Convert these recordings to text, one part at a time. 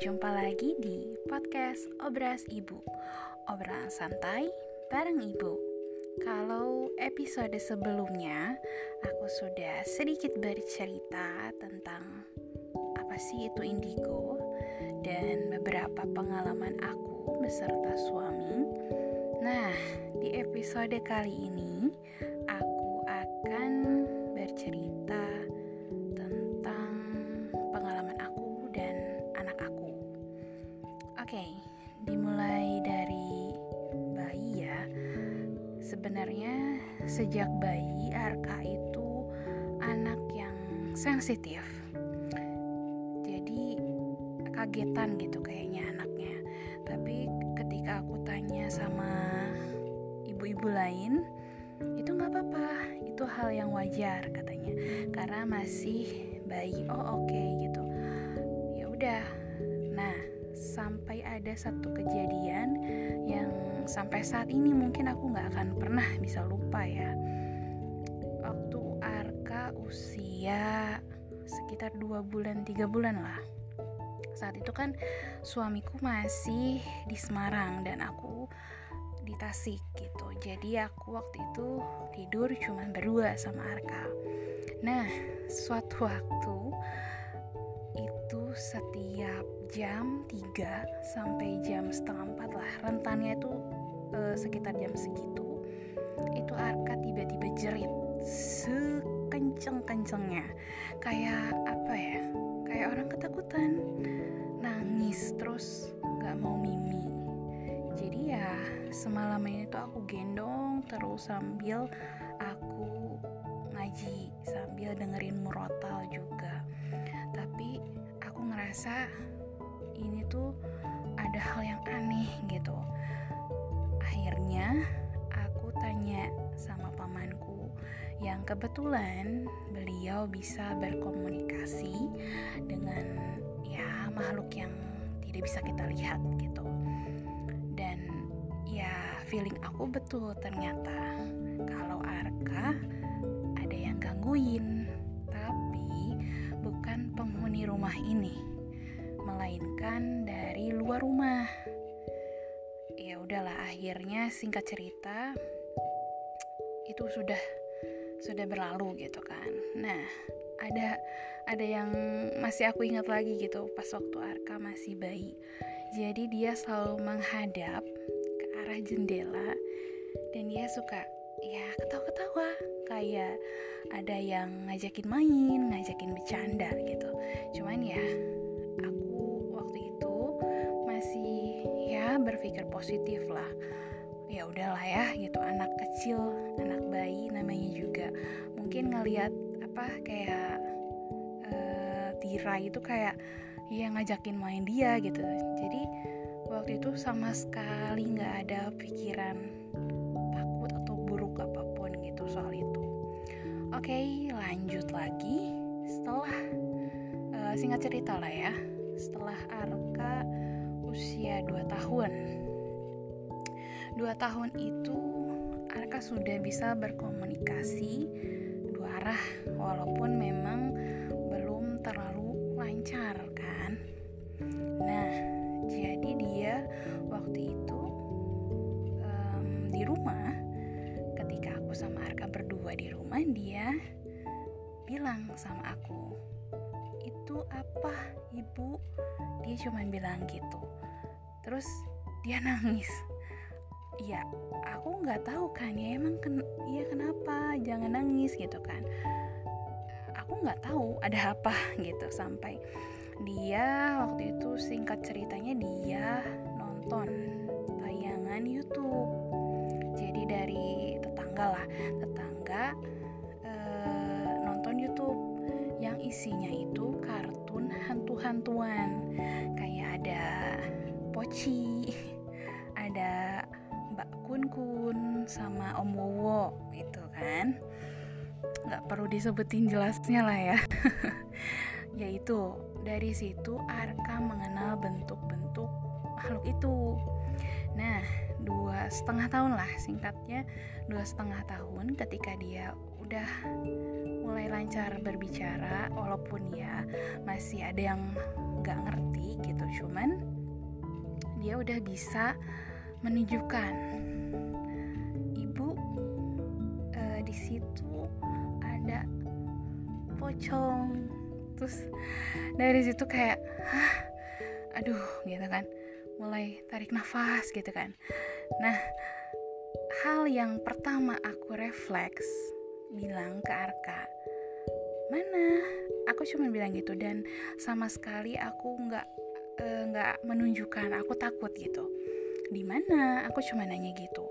Berjumpa lagi di podcast Obras Ibu. Obrolan santai bareng Ibu. Kalau episode sebelumnya Aku sudah sedikit bercerita tentang Apa sih itu indigo Dan beberapa pengalaman aku beserta suami. Nah, di episode kali ini Aku akan sejak bayi Arka itu anak yang sensitif. Jadi kagetan gitu kayaknya anaknya. Tapi ketika aku tanya sama ibu-ibu lain, itu nggak apa-apa, itu hal yang wajar katanya, karena masih bayi. Oh oke okay, gitu. Ya udah. Nah sampai ada satu kejadian yang sampai saat ini mungkin aku nggak akan pernah bisa lupa ya. Waktu Arka usia sekitar dua bulan tiga bulan lah. Saat itu kan suamiku masih di Semarang dan aku di Tasik gitu. Jadi aku waktu itu tidur cuma berdua sama Arka. Nah suatu waktu itu setiap jam 3 sampai jam setengah 4 lah rentannya itu uh, sekitar jam segitu itu Arka tiba-tiba jerit sekenceng-kencengnya. Kayak apa ya? Kayak orang ketakutan. Nangis terus gak mau mimi. Jadi ya semalam ini tuh aku gendong terus sambil aku ngaji sambil dengerin murotal juga. Tapi aku ngerasa kebetulan beliau bisa berkomunikasi dengan ya makhluk yang tidak bisa kita lihat gitu. Dan ya feeling aku betul ternyata kalau Arka ada yang gangguin. Tapi bukan penghuni rumah ini melainkan dari luar rumah. Ya udahlah akhirnya singkat cerita itu sudah sudah berlalu gitu kan. Nah ada ada yang masih aku ingat lagi gitu pas waktu Arka masih bayi. Jadi dia selalu menghadap ke arah jendela dan dia suka ya ketawa-ketawa. Kayak ada yang ngajakin main ngajakin bercanda gitu. Cuman ya aku waktu itu masih ya berpikir positif lah ya udahlah ya gitu. Anak kecil anak bayi namanya juga. Mungkin ngelihat apa kayak uh, tirai itu kayak ya ngajakin main dia gitu. Jadi waktu itu sama sekali nggak ada pikiran takut atau buruk apa pun gitu soal itu. Oke lanjut lagi. Setelah uh, singkat cerita lah ya. Setelah Arka usia 2 tahun dua tahun itu Arka sudah bisa berkomunikasi dua arah walaupun memang belum terlalu lancar kan? Nah jadi dia waktu itu um, di rumah. Ketika aku sama Arka berdua di rumah dia bilang sama aku itu apa ibu? Dia cuma bilang gitu. Terus dia nangis ya aku nggak tahu kan ya emang ken ya kenapa? Jangan nangis gitu kan. Aku nggak tahu ada apa gitu sampai dia waktu itu singkat ceritanya dia nonton tayangan YouTube. Jadi dari tetangga lah tetangga eh, nonton YouTube. Yang isinya itu kartun hantu-hantuan. Kayak ada Poci sama Om Wowo itu kan. Nggak perlu disebutin jelasnya lah ya. Yaitu dari situ Arka mengenal bentuk-bentuk makhluk itu. Nah dua setengah tahun lah singkatnya dua setengah tahun ketika dia udah mulai lancar berbicara walaupun ya masih ada yang nggak ngerti gitu cuman dia udah bisa menunjukkan di situ ada pocong. Terus dari situ kayak hah? Aduh gitu kan. Mulai tarik nafas gitu kan. Nah hal yang pertama aku refleks bilang ke Arka mana? Aku cuma bilang gitu dan sama sekali aku nggak eh, nggak e, menunjukkan aku takut gitu. Di mana? Aku cuma nanya gitu.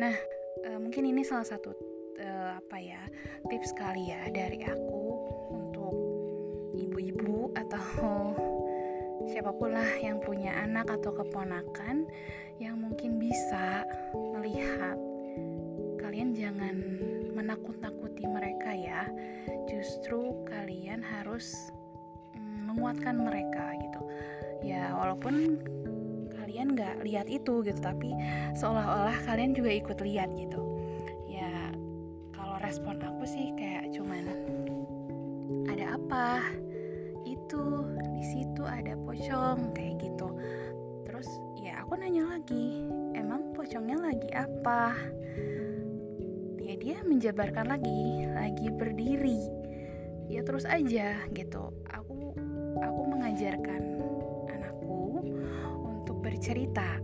Nah e, mungkin ini salah satu e, apa ya tips kali ya dari aku untuk ibu-ibu atau siapa pun lah yang punya anak atau keponakan yang mungkin bisa melihat. Kalian jangan menakut-nakuti mereka ya. Justru kalian harus mm, menguatkan mereka gitu. Ya walaupun kalian nggak lihat itu gitu tapi seolah-olah kalian juga ikut lihat gitu respon aku sih kayak cuman ada apa? Itu di situ ada pocong kayak gitu. Terus ya aku nanya lagi emang pocongnya lagi apa? Ya dia menjabarkan lagi lagi berdiri. Ya terus aja gitu. Aku aku mengajarkan anakku untuk bercerita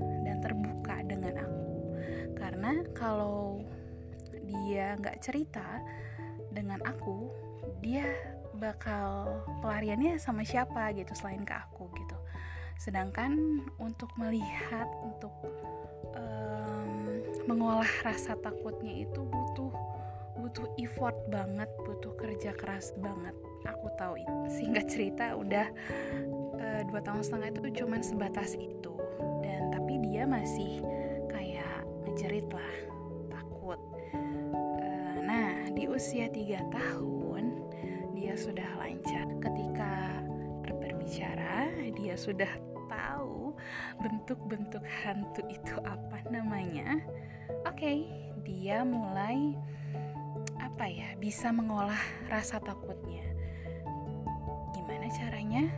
dan terbuka dengan aku. Karena kalau dia nggak cerita dengan aku dia bakal pelariannya sama siapa gitu selain ke aku gitu. Sedangkan untuk melihat untuk um, mengolah rasa takutnya itu butuh butuh effort banget butuh kerja keras banget. Aku tahu itu sehingga cerita udah uh, dua tahun setengah itu cuman sebatas itu. Dan tapi dia masih kayak ngejerit lah takut usia tiga tahun dia sudah lancar. Ketika berbicara dia sudah tahu bentuk-bentuk hantu itu apa namanya. Oke okay, dia mulai apa ya bisa mengolah rasa takutnya. Gimana caranya?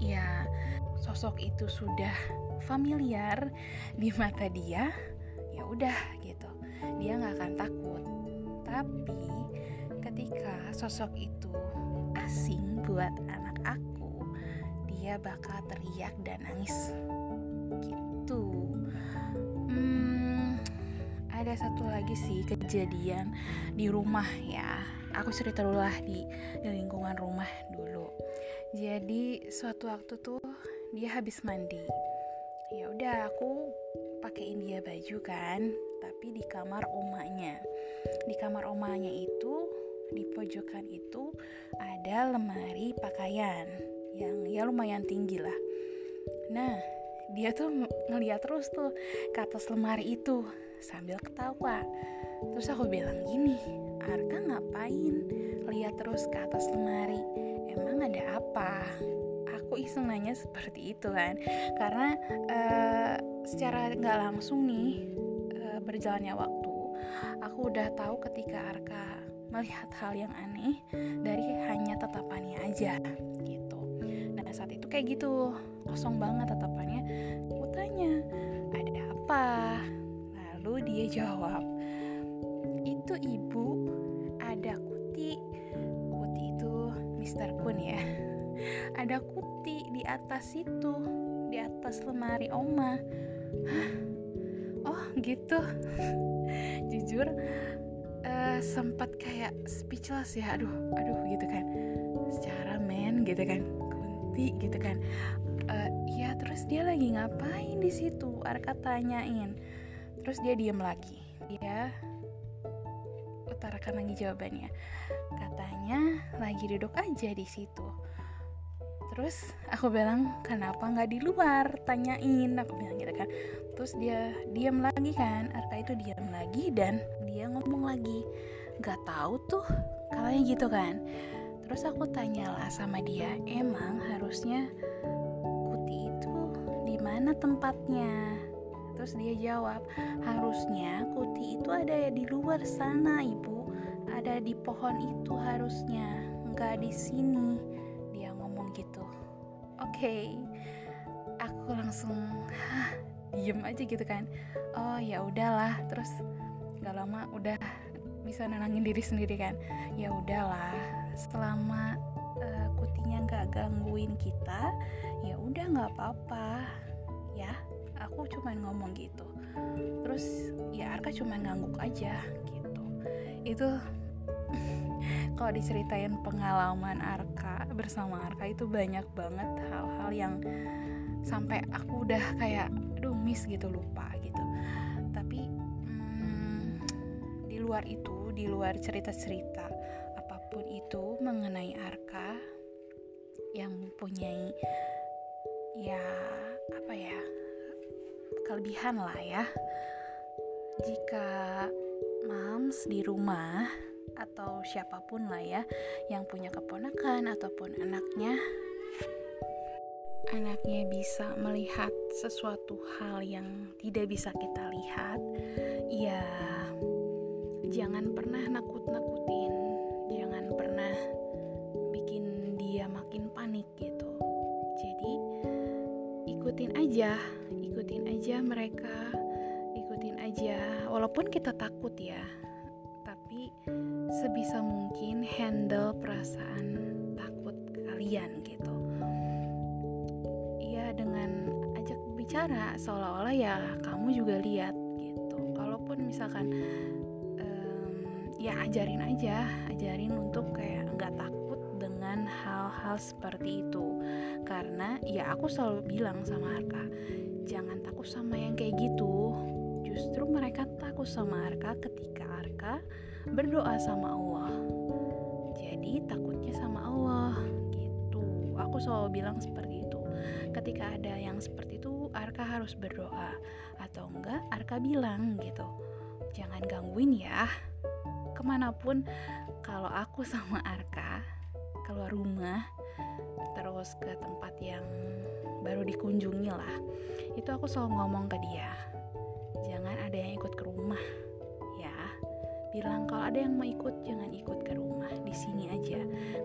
Ya sosok itu sudah familiar di mata dia ya udah gitu. Dia nggak akan takut tapi ketika sosok itu asing buat anak aku, dia bakal teriak dan nangis. Gitu. Hmm, ada satu lagi sih kejadian di rumah ya. Aku cerita dulu lah di, di lingkungan rumah dulu. Jadi suatu waktu tuh dia habis mandi. Ya udah aku pakein dia baju kan, tapi di kamar omanya. Di kamar omanya itu di pojokan itu ada lemari pakaian yang ya lumayan tinggi lah. Nah, dia tuh ngeliat terus tuh ke atas lemari itu sambil ketawa. Terus aku bilang gini, Arka ngapain lihat terus ke atas lemari? Emang ada apa? Aku iseng nanya seperti itu kan, karena uh, secara nggak langsung nih berjalannya waktu, aku udah tahu ketika Arka melihat hal yang aneh dari hanya tatapannya aja gitu. Nah saat itu kayak gitu kosong banget tatapannya. Aku tanya ada apa? Lalu dia jawab itu ibu ada kuti. Kuti itu Mister Kun ya. Ada kuti di atas itu di atas lemari oma. Hah? Gitu. Jujur uh, sempat kayak speechless ya aduh aduh gitu kan. Secara men gitu kan. Kunti gitu kan. Uh, ya terus dia lagi ngapain di situ? Arka tanyain. Terus dia diem lagi. Dia utarakan lagi jawabannya. Katanya lagi duduk aja di situ terus aku bilang kenapa nggak di luar? Tanyain aku bilang gitu kan. Terus dia diam lagi kan Arka itu diam lagi dan dia ngomong lagi nggak tahu tuh kalanya gitu kan. Terus aku tanyalah sama dia emang harusnya kuti itu di mana tempatnya? Terus dia jawab harusnya kuti itu ada di luar sana ibu. Ada di pohon itu harusnya nggak di sini okay aku langsung Hah, diem aja gitu kan. Oh ya udahlah terus gak lama udah bisa nenangin diri sendiri kan. Ya udahlah selama uh, kutinya nggak gangguin kita ya udah nggak apa-apa ya aku cuma ngomong gitu. Terus ya Arka cuma ngangguk aja gitu. Itu kalau diceritain pengalaman Arka bersama Arka itu banyak banget hal-hal yang sampai aku udah kayak aduh miss gitu lupa gitu. Tapi hmm, di luar itu di luar cerita-cerita apa pun itu mengenai Arka yang mempunyai ya apa ya kelebihan lah ya. Jika mams di rumah atau siapa pun lah ya yang punya keponakan ataupun anaknya anaknya bisa melihat sesuatu hal yang tidak bisa kita lihat, ya jangan pernah nakut-nakutin, jangan pernah bikin dia makin panik gitu. Jadi ikutin aja, ikutin aja mereka, ikutin aja, walaupun kita takut ya, tapi sebisa mungkin handle perasaan takut kalian gitu dengan ajak bicara seolah-olah ya kamu juga lihat gitu. Kalaupun misalkan um, ya ajarin aja ajarin untuk kayak nggak takut dengan hal-hal seperti itu. Karena ya aku selalu bilang sama Arka jangan takut sama yang kayak gitu. Justru mereka takut sama Arka ketika Arka berdoa sama Allah. Jadi takutnya sama Allah gitu. Aku selalu bilang seperti itu ketika ada yang seperti itu Arka harus berdoa. Atau enggak Arka bilang gitu jangan gangguin ya. Ke mana pun kalau aku sama Arka keluar rumah terus ke tempat yang baru dikunjungi lah itu aku selalu ngomong ke dia jangan ada yang ikut ke rumah ya. Bilang kalau ada yang mau ikut jangan ikut ke rumah di sini aja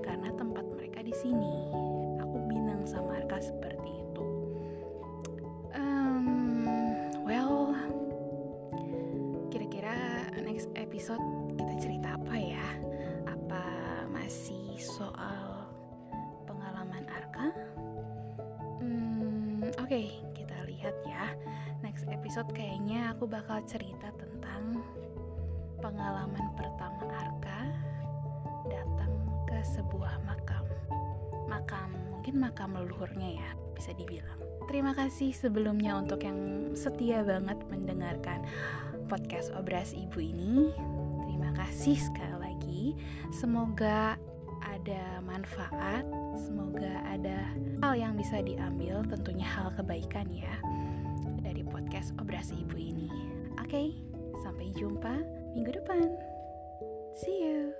karena tempat mereka di sini. Aku bilang sama Arka seperti episode kita cerita apa ya? Apa masih soal pengalaman Arka? Hmm, oke, okay, kita lihat ya. Next episode kayaknya aku bakal cerita tentang pengalaman pertama Arka datang ke sebuah makam. Makam, mungkin makam leluhurnya ya, bisa dibilang. Terima kasih sebelumnya untuk yang setia banget mendengarkan podcast Obras Ibu ini. Terima kasih sekali lagi. Semoga ada manfaat, semoga ada hal yang bisa diambil, tentunya hal kebaikan ya dari podcast Obras Ibu ini. Oke, sampai jumpa minggu depan. See you.